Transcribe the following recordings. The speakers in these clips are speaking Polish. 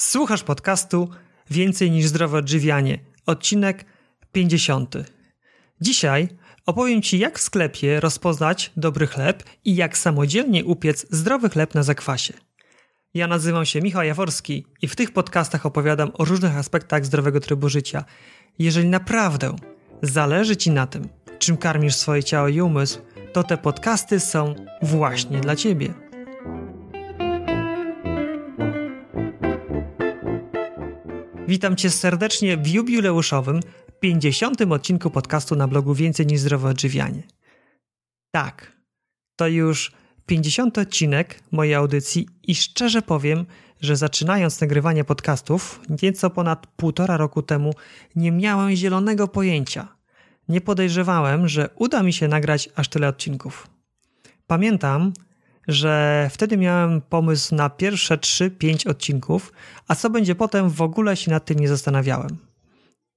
Słuchasz podcastu Więcej niż zdrowe odżywianie, odcinek 50. Dzisiaj opowiem Ci, jak w sklepie rozpoznać dobry chleb i jak samodzielnie upiec zdrowy chleb na zakwasie. Ja nazywam się Michał Jaworski i w tych podcastach opowiadam o różnych aspektach zdrowego trybu życia. Jeżeli naprawdę zależy Ci na tym, czym karmisz swoje ciało i umysł, to te podcasty są właśnie dla Ciebie. Witam Cię serdecznie w jubileuszowym 50. odcinku podcastu na blogu Więcej niż zdrowe odżywianie. Tak, to już 50 odcinek mojej audycji i szczerze powiem, że zaczynając nagrywanie podcastów nieco ponad półtora roku temu nie miałem zielonego pojęcia. Nie podejrzewałem, że uda mi się nagrać aż tyle odcinków. Pamiętam, że wtedy miałem pomysł na pierwsze 3-5 odcinków, a co będzie potem w ogóle się nad tym nie zastanawiałem.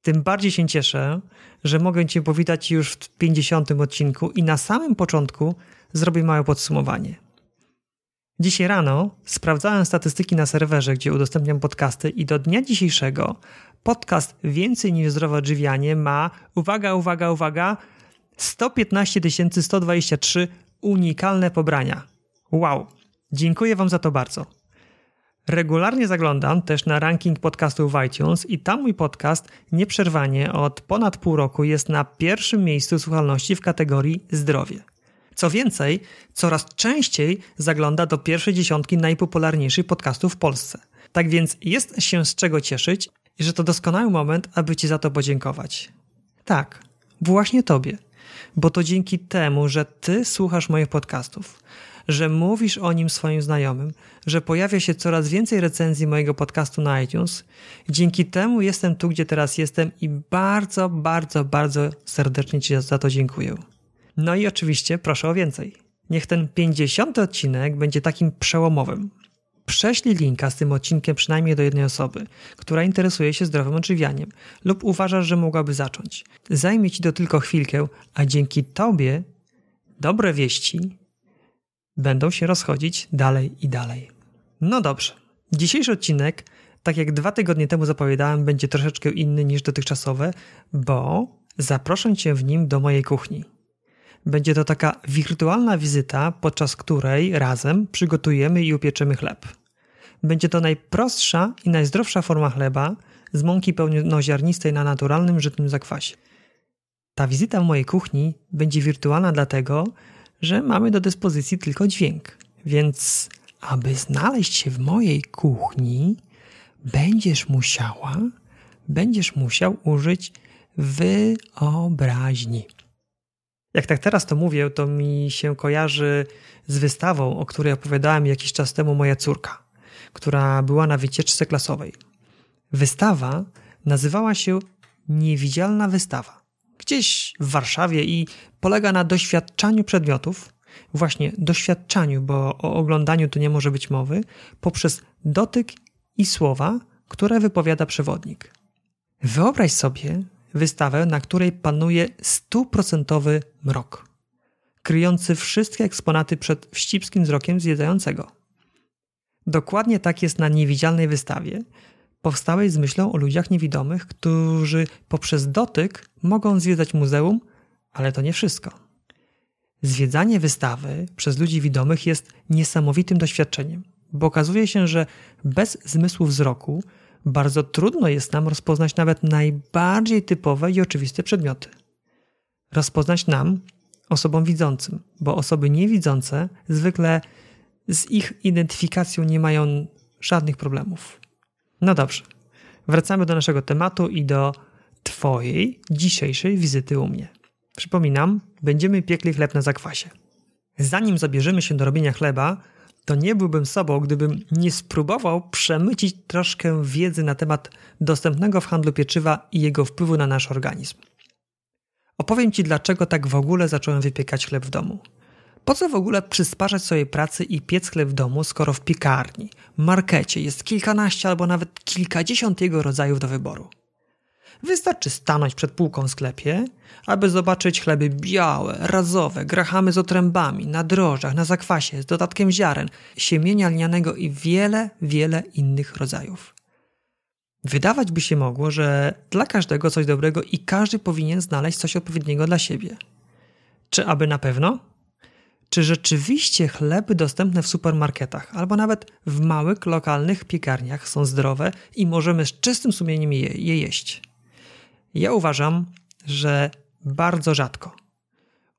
Tym bardziej się cieszę, że mogę Cię powitać już w 50 odcinku i na samym początku zrobię małe podsumowanie. Dzisiaj rano sprawdzałem statystyki na serwerze, gdzie udostępniam podcasty i do dnia dzisiejszego podcast Więcej niż zdrowe odżywianie ma, uwaga, uwaga, uwaga, 115 123 unikalne pobrania. Wow, dziękuję Wam za to bardzo. Regularnie zaglądam też na ranking podcastów w iTunes i tam mój podcast nieprzerwanie od ponad pół roku jest na pierwszym miejscu słuchalności w kategorii zdrowie. Co więcej, coraz częściej zagląda do pierwszej dziesiątki najpopularniejszych podcastów w Polsce. Tak więc jest się z czego cieszyć i że to doskonały moment, aby Ci za to podziękować. Tak, właśnie Tobie, bo to dzięki temu, że Ty słuchasz moich podcastów, że mówisz o nim swoim znajomym, że pojawia się coraz więcej recenzji mojego podcastu na iTunes. Dzięki temu jestem tu, gdzie teraz jestem i bardzo, bardzo, bardzo serdecznie Ci za to dziękuję. No i oczywiście proszę o więcej. Niech ten 50 odcinek będzie takim przełomowym. Prześlij linka z tym odcinkiem przynajmniej do jednej osoby, która interesuje się zdrowym odżywianiem lub uważasz, że mogłaby zacząć. Zajmie ci to tylko chwilkę, a dzięki tobie dobre wieści będą się rozchodzić dalej i dalej. No dobrze. Dzisiejszy odcinek, tak jak dwa tygodnie temu zapowiadałem, będzie troszeczkę inny niż dotychczasowe, bo zaproszę Cię w nim do mojej kuchni. Będzie to taka wirtualna wizyta, podczas której razem przygotujemy i upieczemy chleb. Będzie to najprostsza i najzdrowsza forma chleba z mąki pełnoziarnistej na naturalnym żytnym zakwasie. Ta wizyta w mojej kuchni będzie wirtualna dlatego, że mamy do dyspozycji tylko dźwięk. Więc, aby znaleźć się w mojej kuchni, będziesz musiała, będziesz musiał użyć wyobraźni. Jak tak teraz to mówię, to mi się kojarzy z wystawą, o której opowiadała mi jakiś czas temu moja córka, która była na wycieczce klasowej. Wystawa nazywała się Niewidzialna Wystawa. Gdzieś w Warszawie i polega na doświadczaniu przedmiotów, właśnie doświadczaniu, bo o oglądaniu tu nie może być mowy, poprzez dotyk i słowa, które wypowiada przewodnik. Wyobraź sobie, wystawę, na której panuje stuprocentowy mrok, kryjący wszystkie eksponaty przed wścibskim wzrokiem zwiedzającego. Dokładnie tak jest na niewidzialnej wystawie, powstałej z myślą o ludziach niewidomych, którzy poprzez dotyk mogą zwiedzać muzeum, ale to nie wszystko. Zwiedzanie wystawy przez ludzi widomych jest niesamowitym doświadczeniem, bo okazuje się, że bez zmysłu wzroku bardzo trudno jest nam rozpoznać nawet najbardziej typowe i oczywiste przedmioty. Rozpoznać nam, osobom widzącym, bo osoby niewidzące zwykle z ich identyfikacją nie mają żadnych problemów. No dobrze, wracamy do naszego tematu i do Twojej dzisiejszej wizyty u mnie. Przypominam, będziemy piekli chleb na zakwasie. Zanim zabierzemy się do robienia chleba, to nie byłbym sobą, gdybym nie spróbował przemycić troszkę wiedzy na temat dostępnego w handlu pieczywa i jego wpływu na nasz organizm. Opowiem Ci, dlaczego tak w ogóle zacząłem wypiekać chleb w domu. Po co w ogóle przysparzać sobie pracy i piec chleb w domu, skoro w piekarni, markecie jest kilkanaście albo nawet kilkadziesiąt jego rodzajów do wyboru? Wystarczy stanąć przed półką w sklepie, aby zobaczyć chleby białe, razowe, grahamy z otrębami, na drożdżach, na zakwasie, z dodatkiem ziaren, siemienia lnianego i wiele, wiele innych rodzajów. Wydawać by się mogło, że dla każdego coś dobrego i każdy powinien znaleźć coś odpowiedniego dla siebie. Czy aby na pewno? Czy rzeczywiście chleby dostępne w supermarketach albo nawet w małych, lokalnych piekarniach są zdrowe i możemy z czystym sumieniem je, je jeść? Ja uważam, że bardzo rzadko.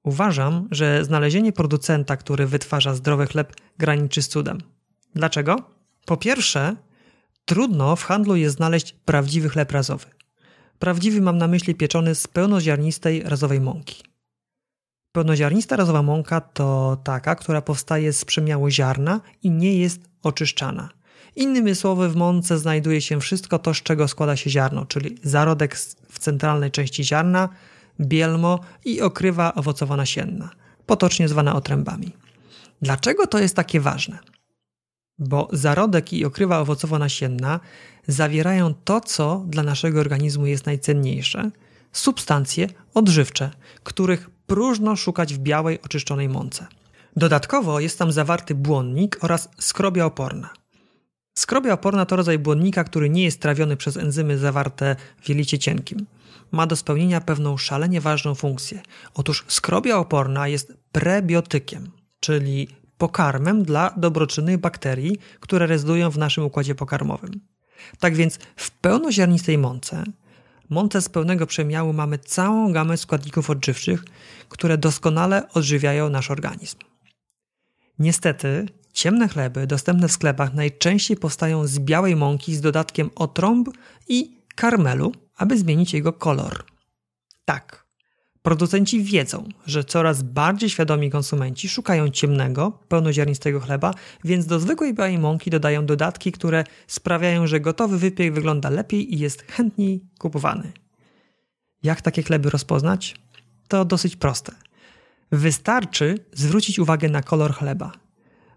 Uważam, że znalezienie producenta, który wytwarza zdrowy chleb, graniczy z cudem. Dlaczego? Po pierwsze, trudno w handlu jest znaleźć prawdziwy chleb razowy. Prawdziwy mam na myśli pieczony z pełnoziarnistej razowej mąki. Pełnoziarnista razowa mąka to taka, która powstaje z przemiału ziarna i nie jest oczyszczana. Innymi słowy, w mące znajduje się wszystko to, z czego składa się ziarno, czyli zarodek w centralnej części ziarna, bielmo i okrywa owocowo-nasienna, potocznie zwana otrębami. Dlaczego to jest takie ważne? Bo zarodek i okrywa owocowo-nasienna zawierają to, co dla naszego organizmu jest najcenniejsze substancje odżywcze, których próżno szukać w białej, oczyszczonej mące. Dodatkowo jest tam zawarty błonnik oraz skrobia oporna. Skrobia oporna to rodzaj błonnika, który nie jest trawiony przez enzymy zawarte w jelicie cienkim. Ma do spełnienia pewną szalenie ważną funkcję. Otóż skrobia oporna jest prebiotykiem, czyli pokarmem dla dobroczynnych bakterii, które rezydują w naszym układzie pokarmowym. Tak więc w pełnoziarnistej mące, mące z pełnego przemiału mamy całą gamę składników odżywczych, które doskonale odżywiają nasz organizm. Niestety, ciemne chleby dostępne w sklepach najczęściej powstają z białej mąki z dodatkiem otrąb i karmelu, aby zmienić jego kolor. Tak, producenci wiedzą, że coraz bardziej świadomi konsumenci szukają ciemnego, pełnoziarnistego chleba, więc do zwykłej białej mąki dodają dodatki, które sprawiają, że gotowy wypiek wygląda lepiej i jest chętniej kupowany. Jak takie chleby rozpoznać? To dosyć proste. Wystarczy zwrócić uwagę na kolor chleba.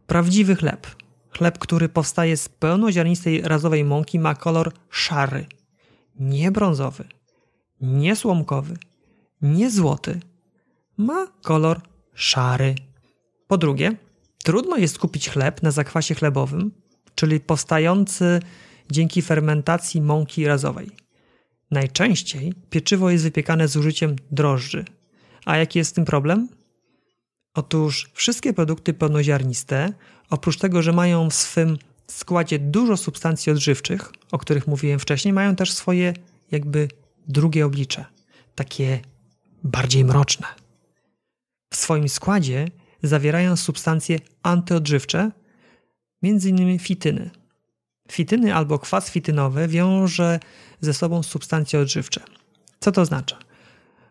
Prawdziwy chleb, chleb, który powstaje z pełnoziarnistej razowej mąki, ma kolor szary, nie brązowy, nie słomkowy, nie złoty. Ma kolor szary. Po drugie, trudno jest kupić chleb na zakwasie chlebowym, czyli powstający dzięki fermentacji mąki razowej. Najczęściej pieczywo jest wypiekane z użyciem drożdży. A jaki jest z tym problem? Otóż wszystkie produkty pełnoziarniste, oprócz tego, że mają w swym składzie dużo substancji odżywczych, o których mówiłem wcześniej, mają też swoje jakby drugie oblicze, takie bardziej mroczne. W swoim składzie zawierają substancje antyodżywcze, m.in. fityny. Fityny albo kwas fitynowy wiąże ze sobą substancje odżywcze. Co to oznacza?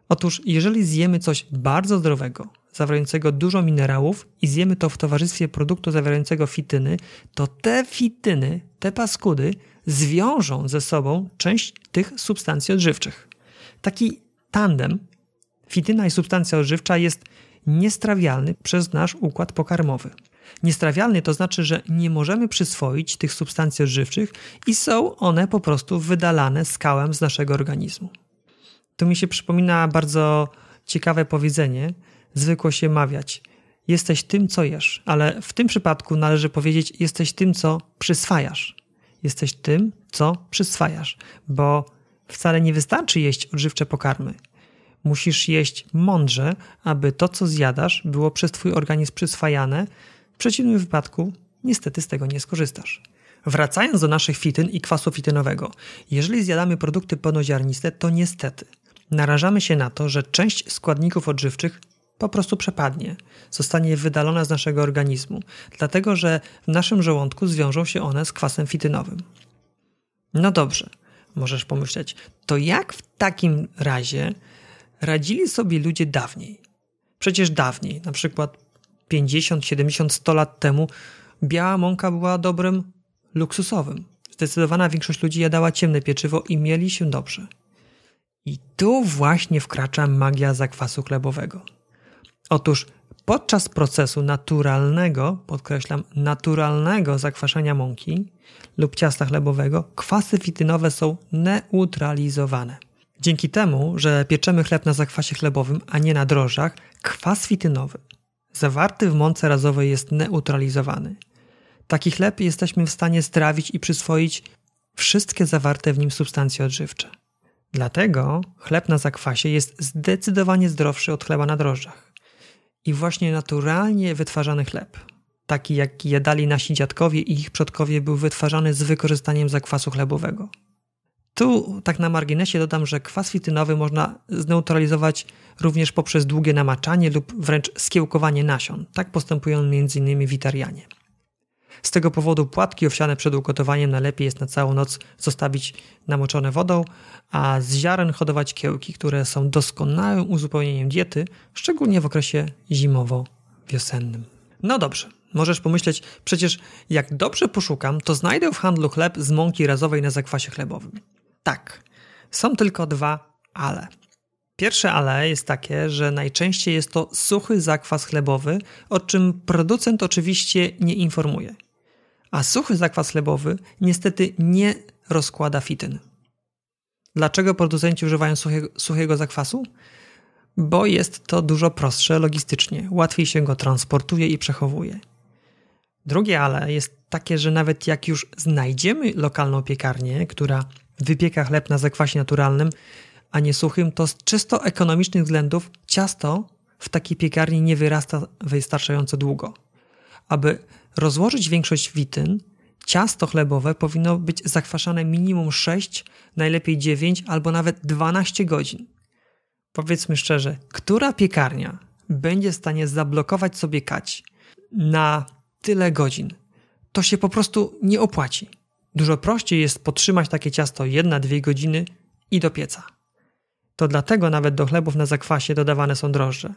Otóż, jeżeli zjemy coś bardzo zdrowego, zawierającego dużo minerałów i zjemy to w towarzystwie produktu zawierającego fityny, to te fityny, te paskudy zwiążą ze sobą część tych substancji odżywczych. Taki tandem fityna i substancja odżywcza jest niestrawialny przez nasz układ pokarmowy. Niestrawialny to znaczy, że nie możemy przyswoić tych substancji odżywczych i są one po prostu wydalane skałem z naszego organizmu. Tu mi się przypomina bardzo ciekawe powiedzenie. Zwykło się mawiać: Jesteś tym, co jesz, ale w tym przypadku należy powiedzieć: Jesteś tym, co przyswajasz. Jesteś tym, co przyswajasz, bo wcale nie wystarczy jeść odżywcze pokarmy. Musisz jeść mądrze, aby to, co zjadasz, było przez Twój organizm przyswajane. W przeciwnym wypadku, niestety, z tego nie skorzystasz. Wracając do naszych fityn i kwasu fitynowego, jeżeli zjadamy produkty pełnoziarniste, to niestety narażamy się na to, że część składników odżywczych po prostu przepadnie, zostanie wydalona z naszego organizmu, dlatego że w naszym żołądku zwiążą się one z kwasem fitynowym. No dobrze, możesz pomyśleć, to jak w takim razie radzili sobie ludzie dawniej? Przecież dawniej, na przykład 50, 70, 100 lat temu, biała mąka była dobrem luksusowym. Zdecydowana większość ludzi jadała ciemne pieczywo i mieli się dobrze. I tu właśnie wkracza magia zakwasu chlebowego. Otóż podczas procesu naturalnego, podkreślam, naturalnego zakwaszenia mąki lub ciasta chlebowego, kwasy fitynowe są neutralizowane. Dzięki temu, że pieczemy chleb na zakwasie chlebowym, a nie na drożdżach, kwas fitynowy zawarty w mące razowej jest neutralizowany. Taki chleb jesteśmy w stanie strawić i przyswoić wszystkie zawarte w nim substancje odżywcze. Dlatego chleb na zakwasie jest zdecydowanie zdrowszy od chleba na drożdżach. I właśnie naturalnie wytwarzany chleb, taki jaki jadali nasi dziadkowie i ich przodkowie, był wytwarzany z wykorzystaniem zakwasu chlebowego. Tu tak na marginesie dodam, że kwas fitynowy można zneutralizować również poprzez długie namaczanie lub wręcz skiełkowanie nasion. Tak postępują m.in. witarianie. Z tego powodu płatki owsiane przed ugotowaniem najlepiej jest na całą noc zostawić namoczone wodą, a z ziaren hodować kiełki, które są doskonałym uzupełnieniem diety, szczególnie w okresie zimowo-wiosennym. No dobrze, możesz pomyśleć, przecież jak dobrze poszukam, to znajdę w handlu chleb z mąki razowej na zakwasie chlebowym. Tak, są tylko dwa ale. Pierwsze ale jest takie, że najczęściej jest to suchy zakwas chlebowy, o czym producent oczywiście nie informuje. A suchy zakwas chlebowy niestety nie rozkłada fityn. Dlaczego producenci używają suchego, suchego zakwasu? Bo jest to dużo prostsze logistycznie, łatwiej się go transportuje i przechowuje. Drugie ale jest takie, że nawet jak już znajdziemy lokalną piekarnię, która wypieka chleb na zakwasie naturalnym, a nie suchym, to z czysto ekonomicznych względów ciasto w takiej piekarni nie wyrasta wystarczająco długo. Aby rozłożyć większość wityn, ciasto chlebowe powinno być zakwaszane minimum 6, najlepiej 9 albo nawet 12 godzin. Powiedzmy szczerze, która piekarnia będzie w stanie zablokować sobie kać na tyle godzin? To się po prostu nie opłaci. Dużo prościej jest podtrzymać takie ciasto 1-2 godziny i do pieca. To dlatego nawet do chlebów na zakwasie dodawane są drożdże,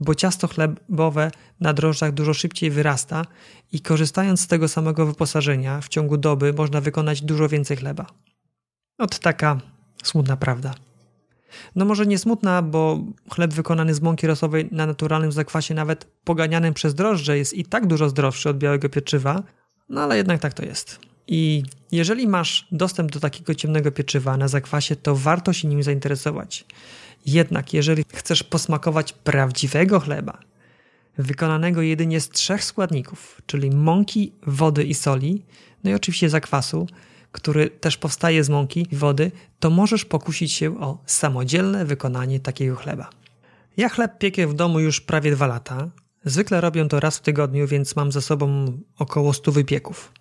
bo ciasto chlebowe na drożdżach dużo szybciej wyrasta i korzystając z tego samego wyposażenia w ciągu doby można wykonać dużo więcej chleba. Ot taka smutna prawda. No może nie smutna, bo chleb wykonany z mąki rosowej na naturalnym zakwasie, nawet poganianym przez drożdże, jest i tak dużo zdrowszy od białego pieczywa, no ale jednak tak to jest. I jeżeli masz dostęp do takiego ciemnego pieczywa na zakwasie, to warto się nim zainteresować. Jednak jeżeli chcesz posmakować prawdziwego chleba, wykonanego jedynie z trzech składników, czyli mąki, wody i soli, no i oczywiście zakwasu, który też powstaje z mąki i wody, to możesz pokusić się o samodzielne wykonanie takiego chleba. Ja chleb piekę w domu już prawie dwa lata. Zwykle robię to raz w tygodniu, więc mam za sobą około 100 wypieków.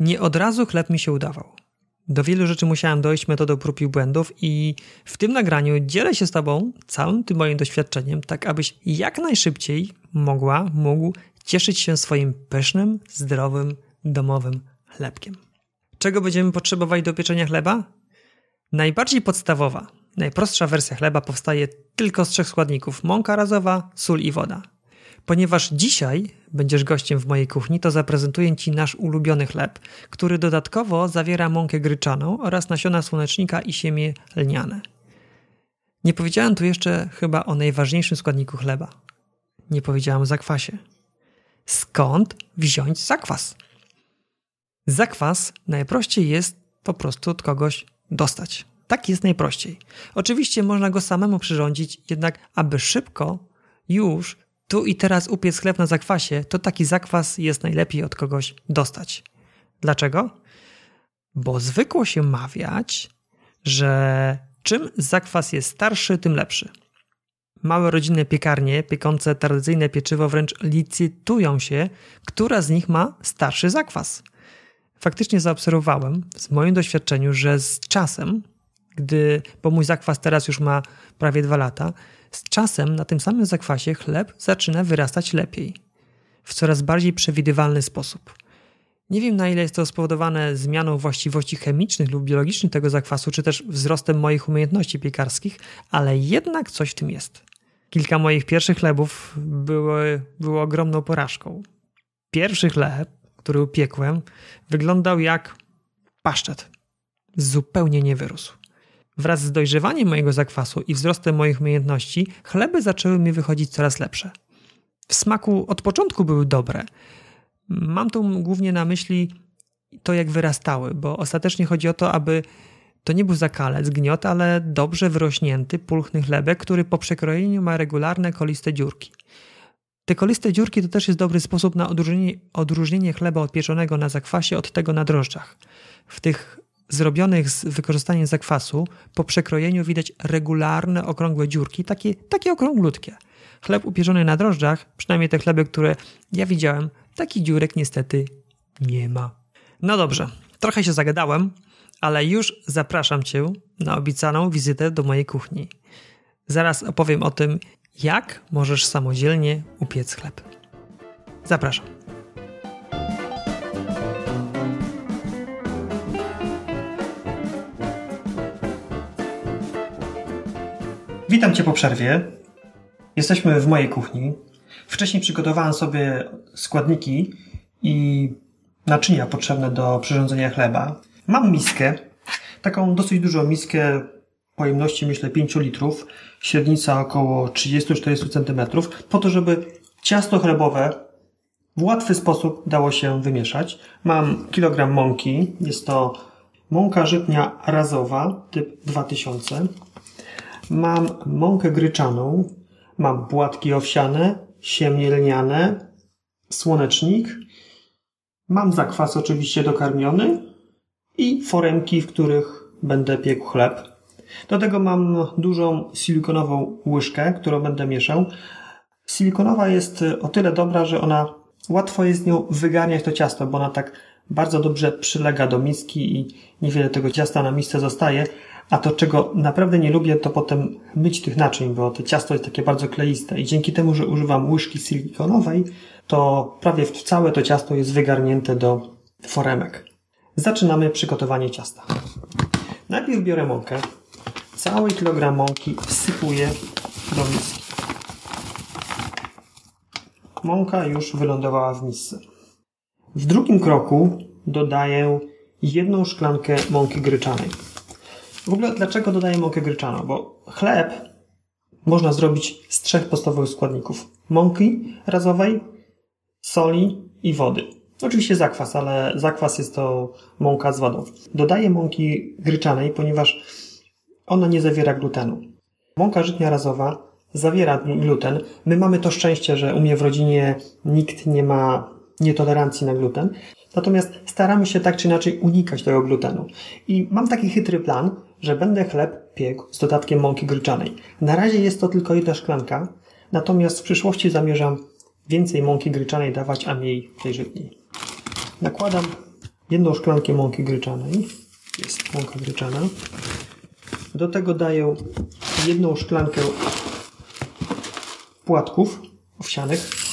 Nie od razu chleb mi się udawał. Do wielu rzeczy musiałem dojść metodą prób i błędów i w tym nagraniu dzielę się z Tobą całym tym moim doświadczeniem, tak abyś jak najszybciej mogła, mógł cieszyć się swoim pysznym, zdrowym, domowym chlebkiem. Czego będziemy potrzebować do pieczenia chleba? Najbardziej podstawowa, najprostsza wersja chleba powstaje tylko z trzech składników: mąka razowa, sól i woda. Ponieważ dzisiaj będziesz gościem w mojej kuchni, to zaprezentuję Ci nasz ulubiony chleb, który dodatkowo zawiera mąkę gryczaną oraz nasiona słonecznika i siemię lniane. Nie powiedziałem tu jeszcze chyba o najważniejszym składniku chleba. Nie powiedziałem o zakwasie. Skąd wziąć zakwas? Zakwas najprościej jest po prostu od kogoś dostać. Tak jest najprościej. Oczywiście można go samemu przyrządzić, jednak aby szybko już tu i teraz upiec chleb na zakwasie, to taki zakwas jest najlepiej od kogoś dostać. Dlaczego? Bo zwykło się mawiać, że czym zakwas jest starszy, tym lepszy. Małe rodzinne piekarnie piekące tradycyjne pieczywo wręcz licytują się, która z nich ma starszy zakwas. Faktycznie zaobserwowałem w moim doświadczeniu, że z czasem, gdy, bo mój zakwas teraz już ma prawie dwa lata, z czasem na tym samym zakwasie chleb zaczyna wyrastać lepiej, w coraz bardziej przewidywalny sposób. Nie wiem na ile jest to spowodowane zmianą właściwości chemicznych lub biologicznych tego zakwasu, czy też wzrostem moich umiejętności piekarskich, ale jednak coś w tym jest. Kilka moich pierwszych chlebów były, było ogromną porażką. Pierwszy chleb, który upiekłem, wyglądał jak paszczet. Zupełnie nie wyrósł. Wraz z dojrzewaniem mojego zakwasu i wzrostem moich umiejętności, chleby zaczęły mi wychodzić coraz lepsze. W smaku od początku były dobre. Mam tu głównie na myśli to, jak wyrastały, bo ostatecznie chodzi o to, aby to nie był zakalec, gniot, ale dobrze wyrośnięty, pulchny chlebek, który po przekrojeniu ma regularne, koliste dziurki. Te koliste dziurki to też jest dobry sposób na odróżnienie, odróżnienie chleba odpieczonego na zakwasie od tego na drożdżach. W tych zrobionych z wykorzystaniem zakwasu, po przekrojeniu widać regularne, okrągłe dziurki, takie, takie okrąglutkie. Chleb upierzony na drożdżach, przynajmniej te chleby, które ja widziałem, takich dziurek niestety nie ma. No dobrze, trochę się zagadałem, ale już zapraszam Cię na obiecaną wizytę do mojej kuchni. Zaraz opowiem o tym, jak możesz samodzielnie upiec chleb. Zapraszam. Witam Cię po przerwie. Jesteśmy w mojej kuchni. Wcześniej przygotowałem sobie składniki i naczynia potrzebne do przyrządzenia chleba. Mam miskę, taką dosyć dużą miskę pojemności myślę 5 litrów, średnica około 30-40 cm, po to, żeby ciasto chlebowe w łatwy sposób dało się wymieszać. Mam kilogram mąki, jest to mąka żytnia razowa typ 2000. Mam mąkę gryczaną, mam płatki owsiane, siemię lniane, słonecznik, mam zakwas oczywiście dokarmiony i foremki, w których będę piekł chleb. Do tego mam dużą silikonową łyżkę, którą będę mieszał. Silikonowa jest o tyle dobra, że ona łatwo jest nią wygarniać to ciasto, bo ona tak bardzo dobrze przylega do miski i niewiele tego ciasta na misce zostaje. A to, czego naprawdę nie lubię, to potem myć tych naczyń, bo to ciasto jest takie bardzo kleiste i dzięki temu, że używam łyżki silikonowej, to prawie całe to ciasto jest wygarnięte do foremek. Zaczynamy przygotowanie ciasta. Najpierw biorę mąkę. Cały kilogram mąki wsypuję do miski. Mąka już wylądowała w misce. W drugim kroku dodaję jedną szklankę mąki gryczanej. W ogóle dlaczego dodaję mąkę gryczaną? Bo chleb można zrobić z trzech podstawowych składników. Mąki razowej, soli i wody. Oczywiście zakwas, ale zakwas jest to mąka z wodą. Dodaję mąki gryczanej, ponieważ ona nie zawiera glutenu. Mąka żytnia razowa zawiera gluten. My mamy to szczęście, że u mnie w rodzinie nikt nie ma nietolerancji na gluten. Natomiast staramy się tak czy inaczej unikać tego glutenu. I mam taki chytry plan, że będę chleb piekł z dodatkiem mąki gryczanej. Na razie jest to tylko jedna szklanka, natomiast w przyszłości zamierzam więcej mąki gryczanej dawać, a mniej tej żytniej. Nakładam jedną szklankę mąki gryczanej. Jest mąka gryczana. Do tego daję jedną szklankę płatków owsianych.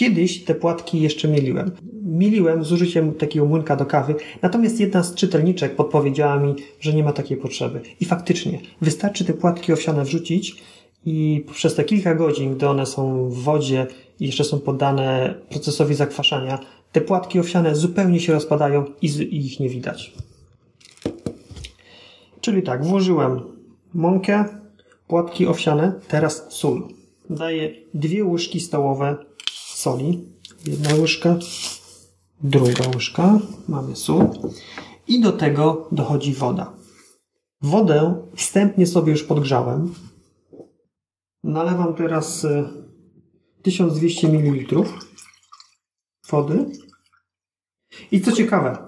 Kiedyś te płatki jeszcze mieliłem. Miliłem z użyciem takiego młynka do kawy, natomiast jedna z czytelniczek podpowiedziała mi, że nie ma takiej potrzeby. I faktycznie, wystarczy te płatki owsiane wrzucić i przez te kilka godzin, gdy one są w wodzie i jeszcze są poddane procesowi zakwaszania, te płatki owsiane zupełnie się rozpadają i, i ich nie widać. Czyli tak, włożyłem mąkę, płatki owsiane, teraz sól. Daję dwie łyżki stołowe soli. Jedna łyżka, druga łyżka, mamy sól. I do tego dochodzi woda. Wodę wstępnie sobie już podgrzałem. Nalewam teraz 1200 e, ml wody. I co ciekawe,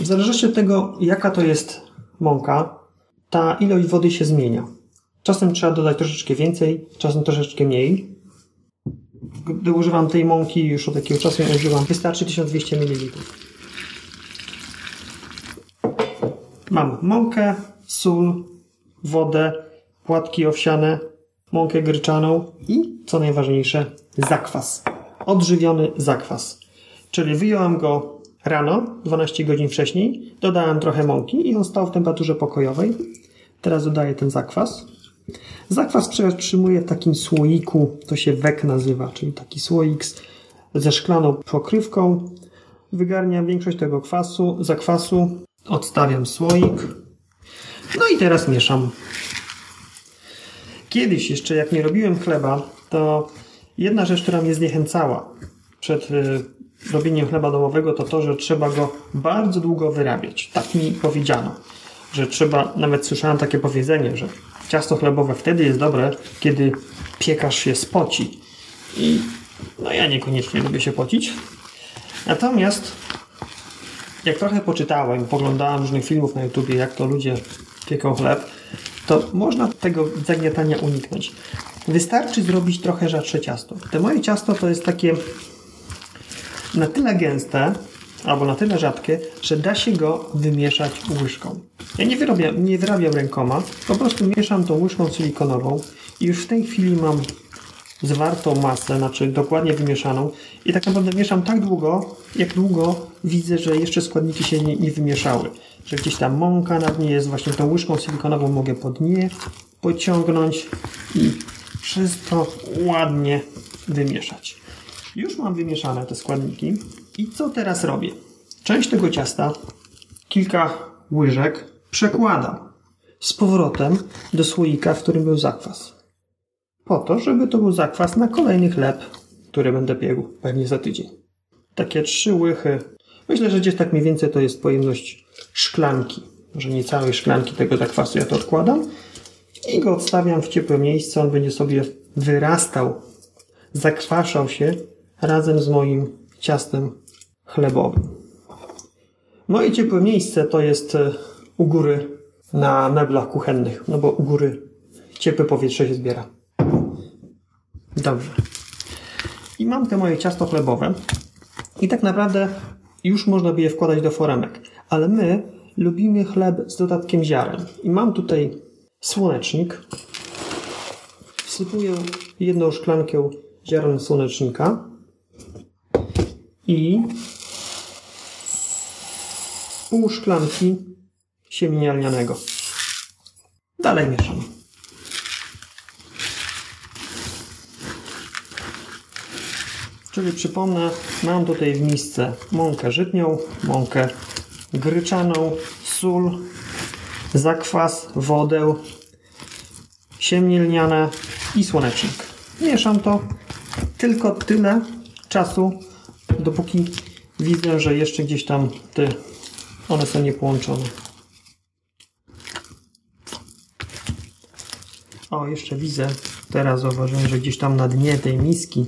w zależności od tego, jaka to jest mąka, ta ilość wody się zmienia. Czasem trzeba dodać troszeczkę więcej, czasem troszeczkę mniej. Gdy używam tej mąki, już od takiego czasu ją używam, wystarczy 1200 ml. Mam mąkę, sól, wodę, płatki owsiane, mąkę gryczaną i, co najważniejsze, zakwas. Odżywiony zakwas. Czyli wyjąłem go rano, 12 godzin wcześniej, dodałem trochę mąki i on stał w temperaturze pokojowej. Teraz dodaję ten zakwas. Zakwas przetrzymuje w takim słoiku, to się wek nazywa, czyli taki słoik ze szklaną pokrywką. Wygarniam większość tego kwasu, zakwasu, odstawiam słoik. No i teraz mieszam. Kiedyś jeszcze jak nie robiłem chleba, to jedna rzecz, która mnie zniechęcała przed y, robieniem chleba domowego, to to, że trzeba go bardzo długo wyrabiać. Tak mi powiedziano, że trzeba, nawet słyszałem takie powiedzenie, że ciasto chlebowe wtedy jest dobre, kiedy piekarz się spoci. I no ja niekoniecznie lubię się pocić. Natomiast jak trochę poczytałem, poglądałem różnych filmów na YouTubie, jak to ludzie pieką chleb, to można tego zagniatania uniknąć. Wystarczy zrobić trochę rzadsze ciasto. To moje ciasto to jest takie na tyle gęste, albo na tyle rzadkie, że da się go wymieszać łyżką. Ja nie wyrabiam, nie wyrabiam rękoma, po prostu mieszam tą łyżką silikonową i już w tej chwili mam zwartą masę, znaczy dokładnie wymieszaną i tak naprawdę mieszam tak długo, jak długo widzę, że jeszcze składniki się nie, nie wymieszały. Że gdzieś tam mąka na dnie jest, właśnie tą łyżką silikonową mogę po dnie pociągnąć i wszystko ładnie wymieszać. Już mam wymieszane te składniki i co teraz robię? Część tego ciasta, kilka łyżek przekładam z powrotem do słoika, w którym był zakwas po to, żeby to był zakwas na kolejny chleb, który będę piekł pewnie za tydzień. Takie trzy łychy. Myślę, że gdzieś tak mniej więcej to jest pojemność szklanki. Może nie całej szklanki tego zakwasu ja to odkładam i go odstawiam w ciepłe miejsce. On będzie sobie wyrastał, zakwaszał się razem z moim ciastem chlebowym. Moje ciepłe miejsce to jest e, u góry na meblach kuchennych, no bo u góry ciepłe powietrze się zbiera. Dobrze. I mam te moje ciasto chlebowe. I tak naprawdę już można by je wkładać do foremek. Ale my lubimy chleb z dodatkiem ziaren. I mam tutaj słonecznik. Wsypuję jedną szklankę ziaren słonecznika. I pół szklanki siemienia lnianego. Dalej mieszam. Czyli przypomnę, mam tutaj w misce mąkę żytnią, mąkę gryczaną, sól, zakwas, wodę, siemię lniane i słonecznik. Mieszam to tylko tyle czasu, dopóki widzę, że jeszcze gdzieś tam te one są niepołączone. O, jeszcze widzę, teraz zauważyłem, że gdzieś tam na dnie tej miski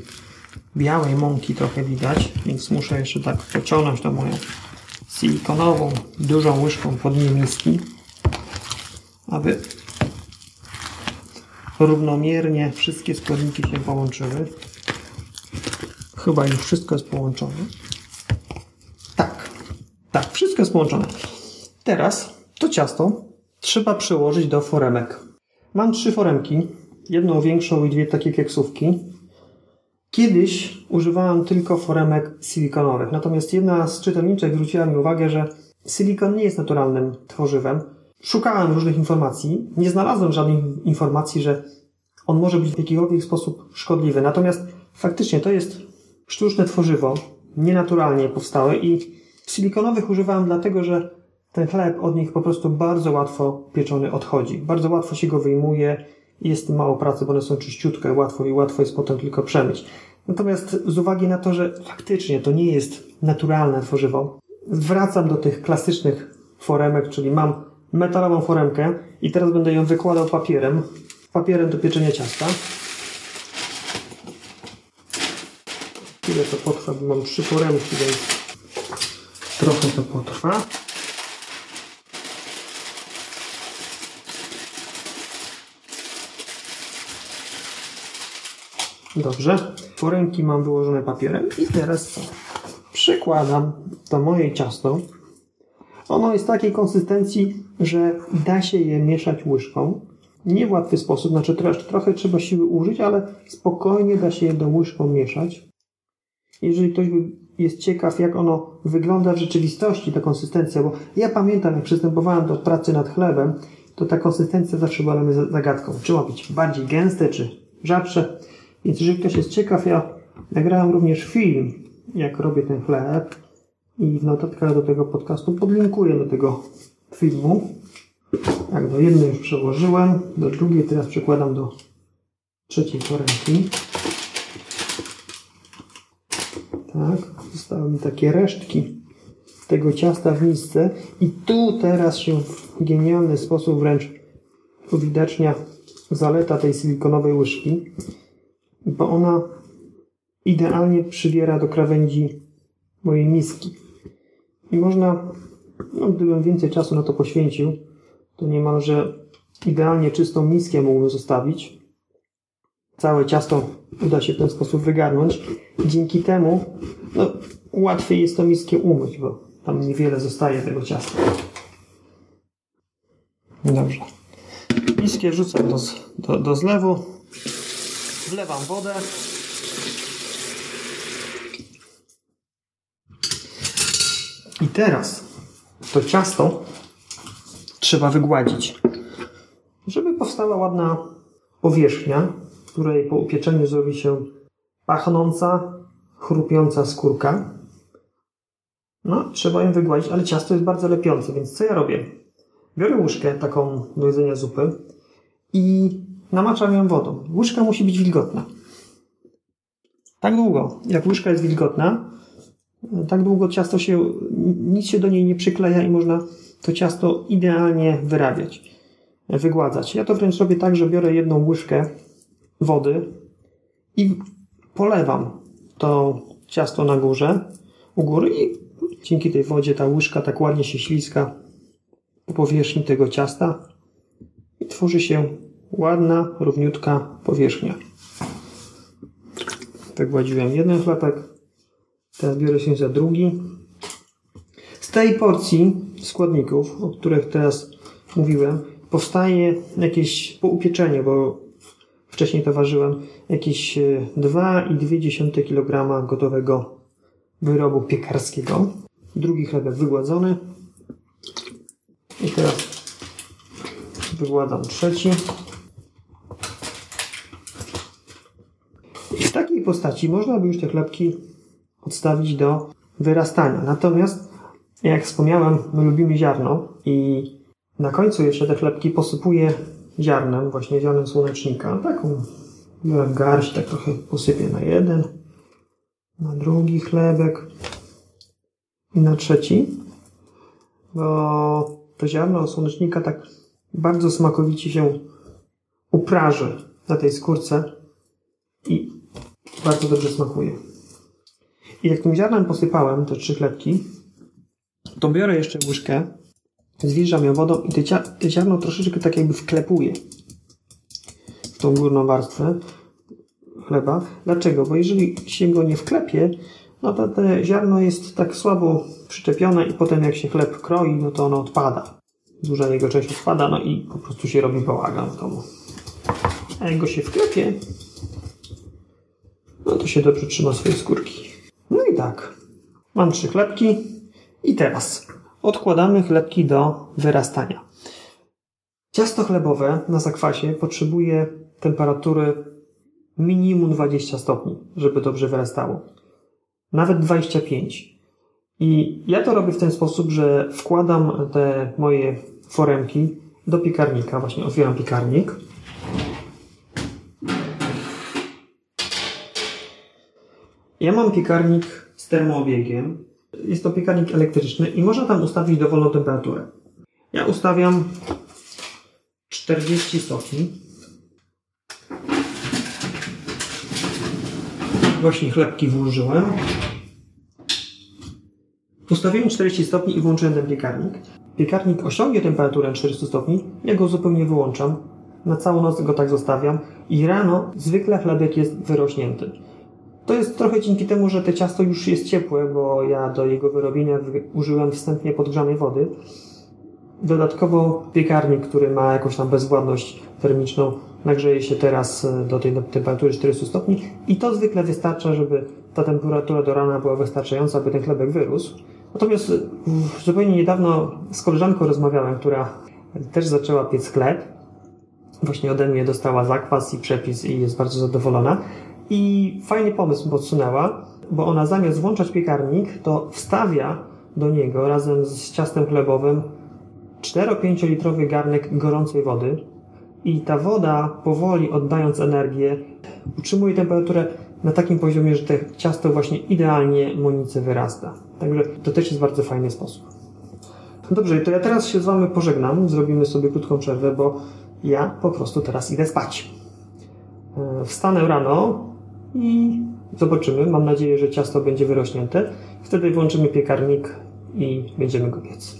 białej mąki trochę widać, więc muszę jeszcze tak pociągnąć tą moją silikonową, dużą łyżką pod dnie miski, aby równomiernie wszystkie składniki się połączyły. Chyba już wszystko jest połączone. Tak, tak, wszystko jest połączone. Teraz to ciasto trzeba przełożyć do foremek. Mam trzy foremki, jedną większą i dwie takie keksówki. Kiedyś używałem tylko foremek silikonowych, natomiast jedna z czytelniczek zwróciła mi uwagę, że silikon nie jest naturalnym tworzywem. Szukałem różnych informacji, nie znalazłem żadnych informacji, że on może być w jakikolwiek sposób szkodliwy. Natomiast faktycznie to jest sztuczne tworzywo, nienaturalnie powstałe i silikonowych używałem dlatego, że ten chleb od nich po prostu bardzo łatwo pieczony odchodzi. Bardzo łatwo się go wyjmuje, jest mało pracy, bo one są czyściutkie, łatwo i łatwo jest potem tylko przemyć. Natomiast z uwagi na to, że faktycznie to nie jest naturalne tworzywo, wracam do tych klasycznych foremek, czyli mam metalową foremkę i teraz będę ją wykładał papierem, papierem do pieczenia ciasta. Chwilę to potrwa, bo mam trzy foremki, więc trochę to potrwa. Dobrze. Foremki mam wyłożone papierem i teraz co? Przykładam to moje ciasto. Ono jest takiej konsystencji, że da się je mieszać łyżką. Nie w łatwy sposób, znaczy trochę, trzeba siły użyć, ale spokojnie da się je do łyżką mieszać. Jeżeli ktoś jest ciekaw, jak ono wygląda w rzeczywistości, ta konsystencja, bo ja pamiętam, jak przystępowałem do pracy nad chlebem, to ta konsystencja zawsze była dla mnie zagadką. Czy ma być bardziej gęste, czy rzadsze. Więc jeżeli ktoś jest ciekaw, ja nagrałem również film, jak robię ten chleb i w notatkach do tego podcastu podlinkuję do tego filmu. Tak, do jednej już przełożyłem, do drugiej teraz przekładam do trzeciej foremki. Tak, zostały mi takie resztki tego ciasta w misce i tu teraz się w genialny sposób wręcz uwidacznia zaleta tej silikonowej łyżki bo ona idealnie przybiera do krawędzi mojej miski. I można, no, gdybym więcej czasu na to poświęcił, to niemalże idealnie czystą miskę mógłbym zostawić. Całe ciasto uda się w ten sposób wygarnąć. Dzięki temu no, łatwiej jest to miskę umyć, bo tam niewiele zostaje tego ciasta. Dobrze. Miskę wrzucam do, do, do zlewu. Wlewam wodę. I teraz to ciasto trzeba wygładzić. Żeby powstała ładna powierzchnia, której po upieczeniu zrobi się pachnąca, chrupiąca skórka. No, trzeba ją wygładzić, ale ciasto jest bardzo lepiące, więc co ja robię? Biorę łyżkę taką do jedzenia zupy i namaczam ją wodą. Łyżka musi być wilgotna. Tak długo, jak łyżka jest wilgotna, tak długo ciasto się, nic się do niej nie przykleja i można to ciasto idealnie wyrabiać, wygładzać. Ja to wręcz robię tak, że biorę jedną łyżkę wody i polewam to ciasto na górze, u góry i dzięki tej wodzie ta łyżka tak ładnie się śliska po powierzchni tego ciasta i tworzy się ładna, równiutka powierzchnia. Wygładziłem jeden chlebek, teraz biorę się za drugi. Z tej porcji składników, o których teraz mówiłem, powstaje jakieś poupieczenie, bo wcześniej to ważyłem, jakieś 2,2 kg gotowego wyrobu piekarskiego. Drugi chlebek wygładzony. I teraz wygładzam trzeci. I w takiej postaci można by już te chlebki odstawić do wyrastania. Natomiast, jak wspomniałem, my lubimy ziarno i na końcu jeszcze te chlebki posypuję ziarnem, właśnie ziarnem słonecznika. Taką garść, tak trochę posypię na jeden, na drugi chlebek i na trzeci, bo to ziarno słonecznika tak bardzo smakowicie się upraży na tej skórce i bardzo dobrze smakuje. I jak tym ziarnem posypałem te trzy chlebki, to biorę jeszcze łyżkę, zwilżam ją wodą i te, ziarno troszeczkę tak jakby wklepuję w tą górną warstwę chleba. Dlaczego? Bo jeżeli się go nie wklepie, no to te ziarno jest tak słabo przyczepione i potem jak się chleb kroi, no to ono odpada. Duża jego część odpada, no i po prostu się robi bałagan w domu. A jak go się wklepie, no to się dobrze trzyma swoje skórki. No i tak. Mam trzy chlebki i teraz odkładamy chlebki do wyrastania. Ciasto chlebowe na zakwasie potrzebuje temperatury minimum 20 stopni, żeby dobrze wyrastało. Nawet 25. I ja to robię w ten sposób, że wkładam te moje foremki do piekarnika. Właśnie otwieram piekarnik. Ja mam piekarnik z termoobiegiem. Jest to piekarnik elektryczny i można tam ustawić dowolną temperaturę. Ja ustawiam 40 stopni. Właśnie chlebki włożyłem. Ustawiłem 40 stopni i włączyłem ten piekarnik. Piekarnik osiągnie temperaturę 400 stopni, ja go zupełnie wyłączam. Na całą noc go tak zostawiam i rano zwykle chlebek jest wyrośnięty. To jest trochę dzięki temu, że to ciasto już jest ciepłe, bo ja do jego wyrobienia użyłem wstępnie podgrzanej wody. Dodatkowo piekarnik, który ma jakąś tam bezwładność termiczną, nagrzeje się teraz e, do tej temperatury 400 stopni i to zwykle wystarcza, żeby ta temperatura do rana była wystarczająca, aby ten chlebek wyrósł. Natomiast e, zupełnie niedawno z koleżanką rozmawiałem, która też zaczęła piec chleb. Właśnie ode mnie dostała zakwas i przepis i jest bardzo zadowolona. I fajny pomysł podsunęła, bo ona zamiast włączać piekarnik, to wstawia do niego razem z ciastem chlebowym 4-5 litrowy garnek gorącej wody i ta woda powoli oddając energię utrzymuje temperaturę na takim poziomie, że to ciasto właśnie idealnie monicy wyrasta. Także to też jest bardzo fajny sposób. Dobrze, to ja teraz się z Wami pożegnam. Zrobimy sobie krótką przerwę, bo ja po prostu teraz idę spać. E, wstanę rano i zobaczymy. Mam nadzieję, że ciasto będzie wyrośnięte. Wtedy włączymy piekarnik i będziemy go piec.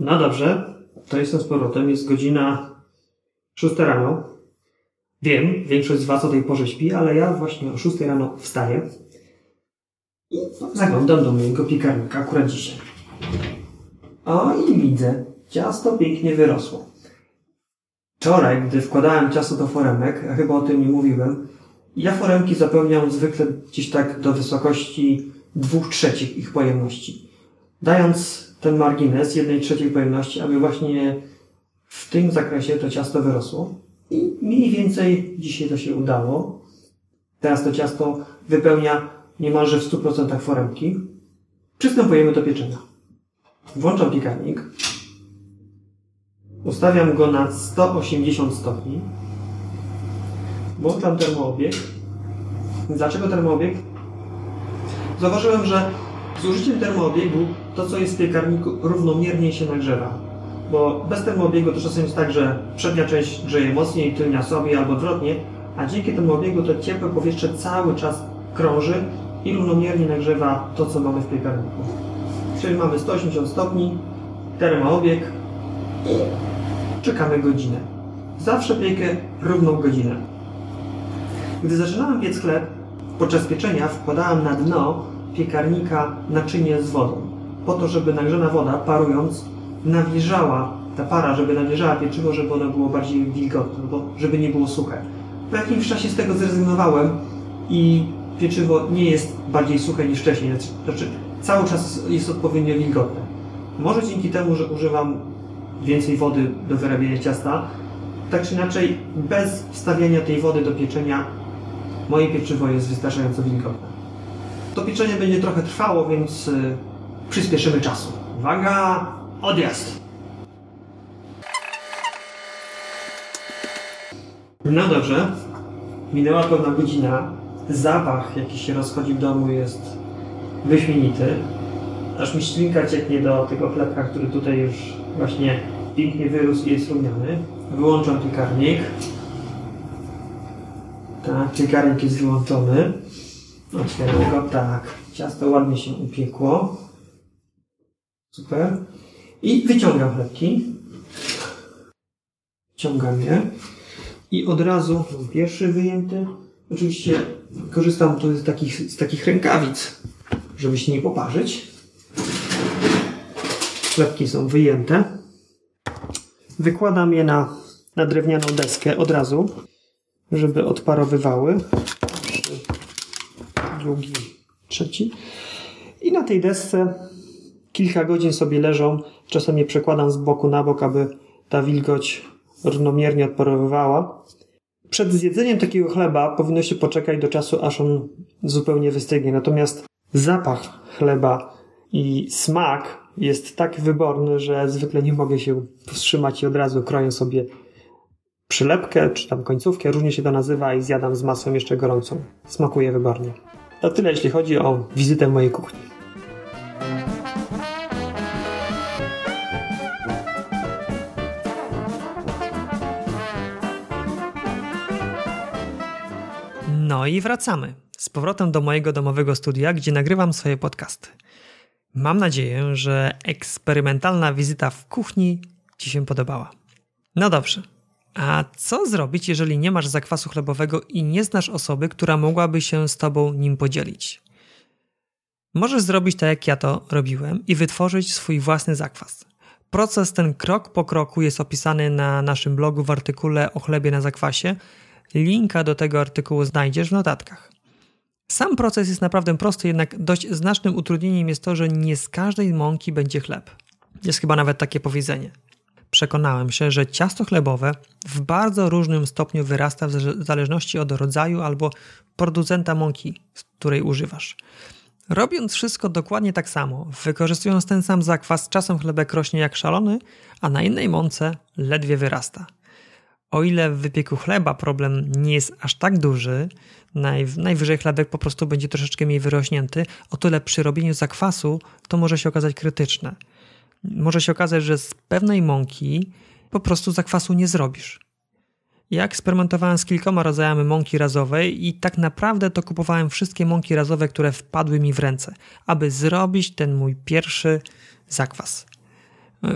No dobrze, to jestem z powrotem. Jest godzina 6 rano. Wiem, większość z Was o tej porze śpi, ale ja właśnie o 6 rano wstaję i zaglądam do mojego piekarnika akurat dzisiaj. O i widzę, ciasto pięknie wyrosło. Wczoraj, gdy wkładałem ciasto do foremek, ja chyba o tym nie mówiłem, ja foremki zapełniam zwykle gdzieś tak do wysokości dwóch trzecich ich pojemności. Dając ten margines jednej trzeciej pojemności, aby właśnie w tym zakresie to ciasto wyrosło. I mniej więcej dzisiaj to się udało. Teraz to ciasto wypełnia niemalże w 100% foremki. Przystępujemy do pieczenia. Włączam piekarnik. Ustawiam go na 180 stopni. Włączam termoobieg. Dlaczego termoobieg? Zauważyłem, że z użyciem termoobiegu to, co jest w piekarniku, równomiernie się nagrzewa. Bo bez termoobiegu to czasem jest tak, że przednia część grzeje mocniej, tylnia słabiej albo odwrotnie, a dzięki termoobiegu to ciepłe powietrze cały czas krąży i równomiernie nagrzewa to, co mamy w piekarniku. Czyli mamy 180 stopni, termoobieg czekamy godzinę. Zawsze piekę równą godzinę. Gdy zaczynałem piec chleb, podczas pieczenia wkładałem na dno piekarnika naczynie z wodą. Po to, żeby nagrzana woda, parując, nawilżała ta para, żeby nawilżała pieczywo, żeby ono było bardziej wilgotne, bo żeby nie było suche. Po jakimś czasie z tego zrezygnowałem i pieczywo nie jest bardziej suche niż wcześniej. Znaczy, cały czas jest odpowiednio wilgotne. Może dzięki temu, że używam więcej wody do wyrabiania ciasta, tak czy inaczej, bez wstawiania tej wody do pieczenia, moje pieczywo jest wystarczająco wilgotne. To pieczenie będzie trochę trwało, więc y, przyspieszymy czasu. Uwaga, odjazd! No dobrze, minęła pewna godzina. Zapach, jaki się rozchodzi w domu, jest wyśmienity. Aż mi ślinka cieknie do tego chlebka, który tutaj już właśnie pięknie wyrósł i jest rumiany. Wyłączam piekarnik. Tak, piekarnik jest wyłączony. Otwieram go, tak. Ciasto ładnie się upiekło. Super. I wyciągam chlebki. Wciągam je. I od razu pierwszy wyjęty. Oczywiście korzystam tu z takich, z takich rękawic, żeby się nie poparzyć. Chlebki są wyjęte. Wykładam je na, na drewnianą deskę od razu, żeby odparowywały. Drugi, trzeci. I na tej desce kilka godzin sobie leżą. Czasem je przekładam z boku na bok, aby ta wilgoć równomiernie odparowywała. Przed zjedzeniem takiego chleba powinno się poczekać do czasu, aż on zupełnie wystygnie. Natomiast zapach chleba i smak jest tak wyborny, że zwykle nie mogę się powstrzymać i od razu kroję sobie przylepkę, czy tam końcówkę, różnie się to nazywa i zjadam z masą jeszcze gorącą. Smakuje wybornie. To tyle, jeśli chodzi o wizytę mojej kuchni. No i wracamy z powrotem do mojego domowego studia, gdzie nagrywam swoje podcasty. Mam nadzieję, że eksperymentalna wizyta w kuchni Ci się podobała. No dobrze. A co zrobić, jeżeli nie masz zakwasu chlebowego i nie znasz osoby, która mogłaby się z Tobą nim podzielić? Możesz zrobić tak, jak ja to robiłem i wytworzyć swój własny zakwas. Proces ten krok po kroku jest opisany na naszym blogu w artykule o chlebie na zakwasie. Linka do tego artykułu znajdziesz w notatkach. Sam proces jest naprawdę prosty, jednak dość znacznym utrudnieniem jest to, że nie z każdej mąki będzie chleb. Jest chyba nawet takie powiedzenie. Przekonałem się, że ciasto chlebowe w bardzo różnym stopniu wyrasta w zależności od rodzaju albo producenta mąki, której używasz. Robiąc wszystko dokładnie tak samo, wykorzystując ten sam zakwas, czasem chlebek rośnie jak szalony, a na innej mące ledwie wyrasta. O ile w wypieku chleba problem nie jest aż tak duży, najwyżej chlebek po prostu będzie troszeczkę mniej wyrośnięty, o tyle przy robieniu zakwasu to może się okazać krytyczne. Może się okazać, że z pewnej mąki po prostu zakwasu nie zrobisz. Ja eksperymentowałem z kilkoma rodzajami mąki razowej i tak naprawdę to kupowałem wszystkie mąki razowe, które wpadły mi w ręce, aby zrobić ten mój pierwszy zakwas.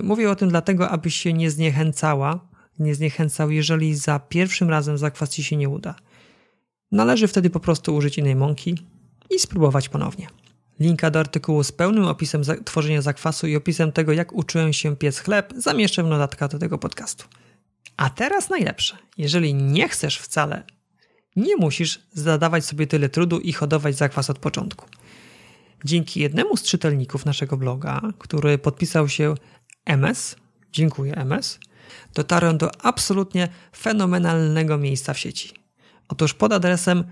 Mówię o tym dlatego, abyś się nie zniechęcała, nie zniechęcał, jeżeli za pierwszym razem zakwas ci się nie uda. Należy wtedy po prostu użyć innej mąki i spróbować ponownie. Linka do artykułu z pełnym opisem tworzenia zakwasu i opisem tego, jak uczyłem się piec chleb, zamieszczę w notatkach do tego podcastu. A teraz najlepsze. Jeżeli nie chcesz wcale, nie musisz zadawać sobie tyle trudu i hodować zakwas od początku. Dzięki jednemu z czytelników naszego bloga, który podpisał się MS, dziękuję MS, dotarłem do absolutnie fenomenalnego miejsca w sieci. Otóż pod adresem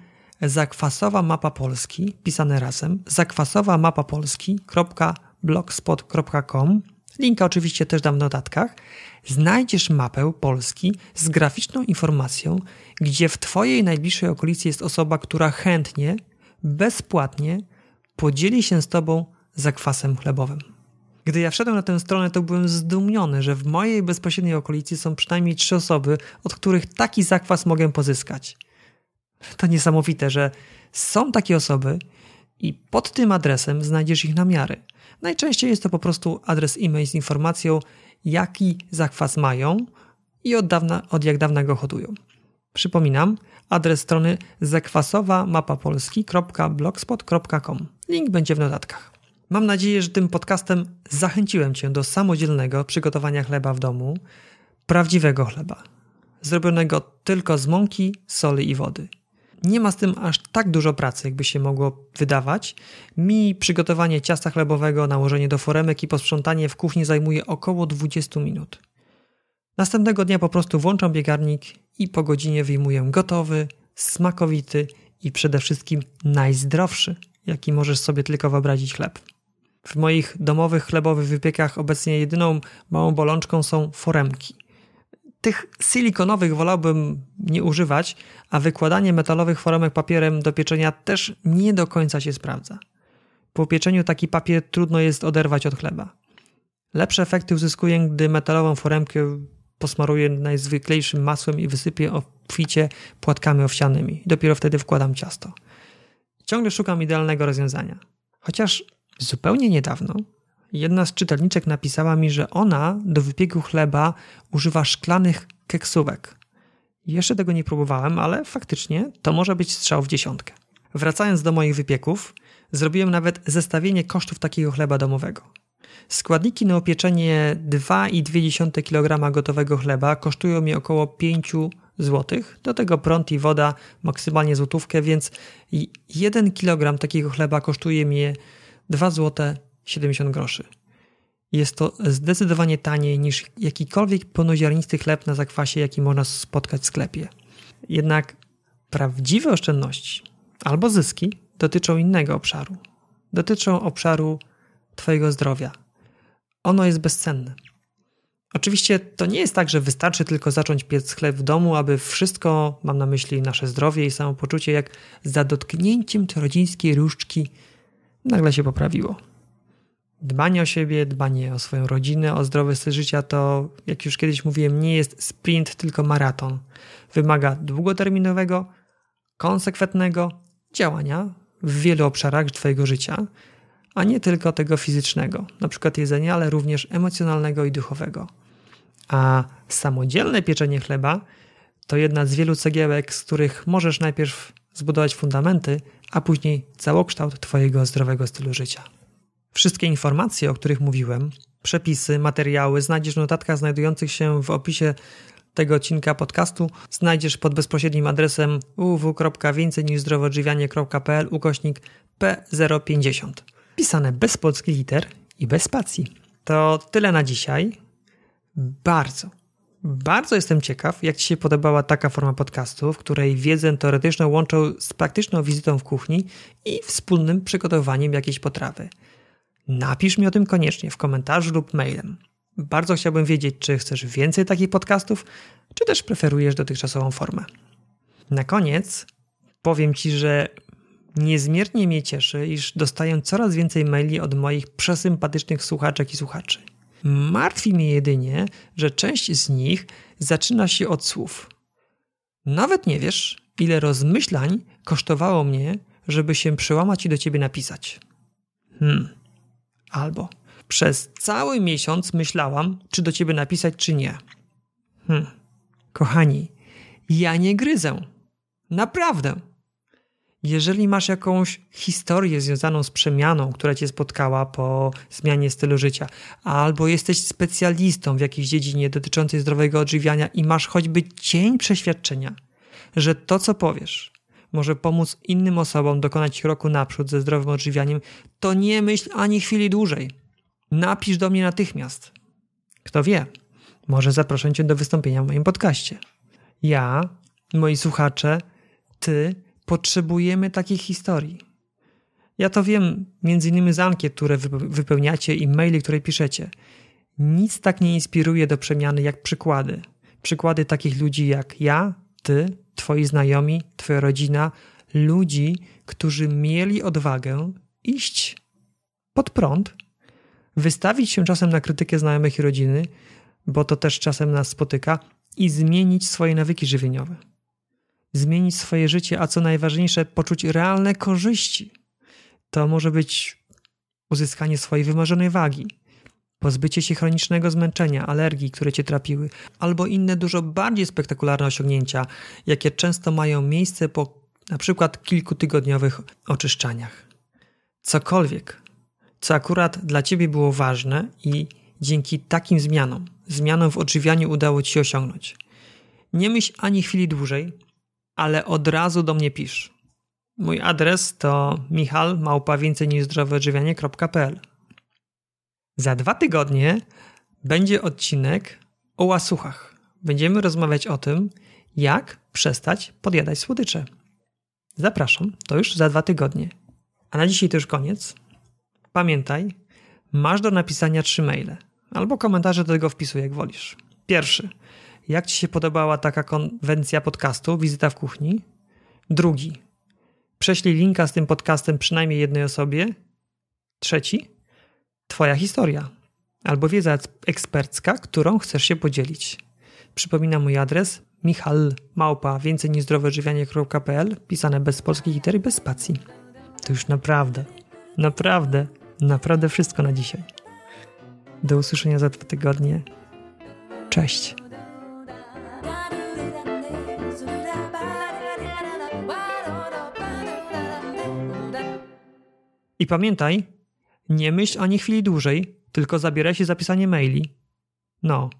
zakwasowa mapa Polski, pisane razem, zakwasowa mapa polski.blogspot.com linka oczywiście też dam w notatkach, znajdziesz mapę Polski z graficzną informacją, gdzie w Twojej najbliższej okolicy jest osoba, która chętnie, bezpłatnie podzieli się z Tobą zakwasem chlebowym. Gdy ja wszedłem na tę stronę, to byłem zdumiony, że w mojej bezpośredniej okolicy są przynajmniej trzy osoby, od których taki zakwas mogę pozyskać. To niesamowite, że są takie osoby i pod tym adresem znajdziesz ich namiary. Najczęściej jest to po prostu adres e-mail z informacją, jaki zakwas mają i od, dawna, od jak dawna go hodują. Przypominam, adres strony zakwasowamapapolski.blogspot.com. Link będzie w notatkach. Mam nadzieję, że tym podcastem zachęciłem Cię do samodzielnego przygotowania chleba w domu, prawdziwego chleba, zrobionego tylko z mąki, soli i wody nie ma z tym aż tak dużo pracy, jakby się mogło wydawać. Mi przygotowanie ciasta chlebowego, nałożenie do foremek i posprzątanie w kuchni zajmuje około 20 minut. Następnego dnia po prostu włączam biegarnik i po godzinie wyjmuję gotowy, smakowity i przede wszystkim najzdrowszy, jaki możesz sobie tylko wyobrazić chleb. W moich domowych chlebowych wypiekach obecnie jedyną małą bolączką są foremki. Tych silikonowych wolałbym nie używać, a wykładanie metalowych foremek papierem do pieczenia też nie do końca się sprawdza. Po pieczeniu taki papier trudno jest oderwać od chleba. Lepsze efekty uzyskuję, gdy metalową foremkę posmaruję najzwyklejszym masłem i wysypię obficie płatkami owsianymi. Dopiero wtedy wkładam ciasto. Ciągle szukam idealnego rozwiązania. Chociaż zupełnie niedawno Jedna z czytelniczek napisała mi, że ona do wypieku chleba używa szklanych keksówek. Jeszcze tego nie próbowałem, ale faktycznie to może być strzał w dziesiątkę. Wracając do moich wypieków, zrobiłem nawet zestawienie kosztów takiego chleba domowego. Składniki na opieczenie 2,2 kg gotowego chleba kosztują mi około 5 zł. Do tego prąd i woda maksymalnie złotówkę, więc 1 kg takiego chleba kosztuje mnie 2 zł 70 groszy. Jest to zdecydowanie taniej niż jakikolwiek pełnoziarnisty chleb na zakwasie, jaki można spotkać w sklepie. Jednak prawdziwe oszczędności albo zyski dotyczą innego obszaru. Dotyczą obszaru Twojego zdrowia. Ono jest bezcenne. Oczywiście to nie jest tak, że wystarczy tylko zacząć piec chleb w domu, aby wszystko, mam na myśli nasze zdrowie i samopoczucie, jak za dotknięciem czarodziejskiej różdżki nagle się poprawiło. Dbanie o siebie, dbanie o swoją rodzinę, o zdrowy styl życia to, jak już kiedyś mówiłem, nie jest sprint, tylko maraton. Wymaga długoterminowego, konsekwentnego działania w wielu obszarach Twojego życia, a nie tylko tego fizycznego, na przykład jedzenia, ale również emocjonalnego i duchowego. A samodzielne pieczenie chleba to jedna z wielu cegiełek, z których możesz najpierw zbudować fundamenty, a później całokształt Twojego zdrowego stylu życia. Wszystkie informacje, o których mówiłem, przepisy, materiały znajdziesz w notatkach znajdujących się w opisie tego odcinka podcastu. Znajdziesz pod bezpośrednim adresem www.więcejniżzdrowoodżywianie.pl ukośnik P050. Pisane bez polskich liter i bez spacji. To tyle na dzisiaj. Bardzo, bardzo jestem ciekaw, jak Ci się podobała taka forma podcastu, w której wiedzę teoretyczną łączą z praktyczną wizytą w kuchni i wspólnym przygotowaniem jakiejś potrawy. Napisz mi o tym koniecznie w komentarzu lub mailem. Bardzo chciałbym wiedzieć, czy chcesz więcej takich podcastów, czy też preferujesz dotychczasową formę. Na koniec powiem Ci, że niezmiernie mnie cieszy, iż dostaję coraz więcej maili od moich przesympatycznych słuchaczek i słuchaczy. Martwi mnie jedynie, że część z nich zaczyna się od słów Nawet nie wiesz, ile rozmyślań kosztowało mnie, żeby się przełamać i do ciebie napisać. Hmm. Albo przez cały miesiąc myślałam, czy do ciebie napisać, czy nie. Hmm. Kochani, ja nie gryzę. Naprawdę. Jeżeli masz jakąś historię związaną z przemianą, która cię spotkała po zmianie stylu życia, albo jesteś specjalistą w jakiejś dziedzinie dotyczącej zdrowego odżywiania i masz choćby cień przeświadczenia, że to, co powiesz, może pomóc innym osobom dokonać kroku naprzód ze zdrowym odżywianiem, to nie myśl ani chwili dłużej. Napisz do mnie natychmiast. Kto wie, może zaproszę cię do wystąpienia w moim podcaście. Ja, moi słuchacze, ty potrzebujemy takich historii. Ja to wiem między innymi z ankiet, które wypełniacie i maili, które piszecie. Nic tak nie inspiruje do przemiany jak przykłady. Przykłady takich ludzi jak ja, ty, twoi znajomi, twoja rodzina, ludzi, którzy mieli odwagę iść pod prąd, wystawić się czasem na krytykę znajomych i rodziny, bo to też czasem nas spotyka, i zmienić swoje nawyki żywieniowe zmienić swoje życie, a co najważniejsze, poczuć realne korzyści. To może być uzyskanie swojej wymarzonej wagi, pozbycie się chronicznego zmęczenia, alergii, które cię trapiły, albo inne dużo bardziej spektakularne osiągnięcia, jakie często mają miejsce po na przykład kilkutygodniowych oczyszczaniach. Cokolwiek, co akurat dla ciebie było ważne i dzięki takim zmianom, zmianom w odżywianiu udało ci się osiągnąć. Nie myśl ani chwili dłużej, ale od razu do mnie pisz. Mój adres to michalmałpa.więcej-niż-zdrowe-odżywianie.pl Za dwa tygodnie będzie odcinek o łasuchach. Będziemy rozmawiać o tym, jak przestać podjadać słodycze. Zapraszam, to już za dwa tygodnie. A na dzisiaj to już koniec. Pamiętaj, masz do napisania trzy maile albo komentarze do tego wpisuj, jak wolisz. Pierwszy – jak Ci się podobała taka konwencja podcastu, wizyta w kuchni? Drugi. Prześlij linka z tym podcastem przynajmniej jednej osobie. Trzeci. Twoja historia albo wiedza ekspercka, którą chcesz się podzielić. Przypominam mój adres michal małpa więcej niż zdroweżywianie.pl pisane bez polskich liter i bez spacji. To już naprawdę, naprawdę, naprawdę wszystko na dzisiaj. Do usłyszenia za dwa tygodnie. Cześć. I pamiętaj, nie myśl ani chwili dłużej, tylko zabieraj się za pisanie maili. No,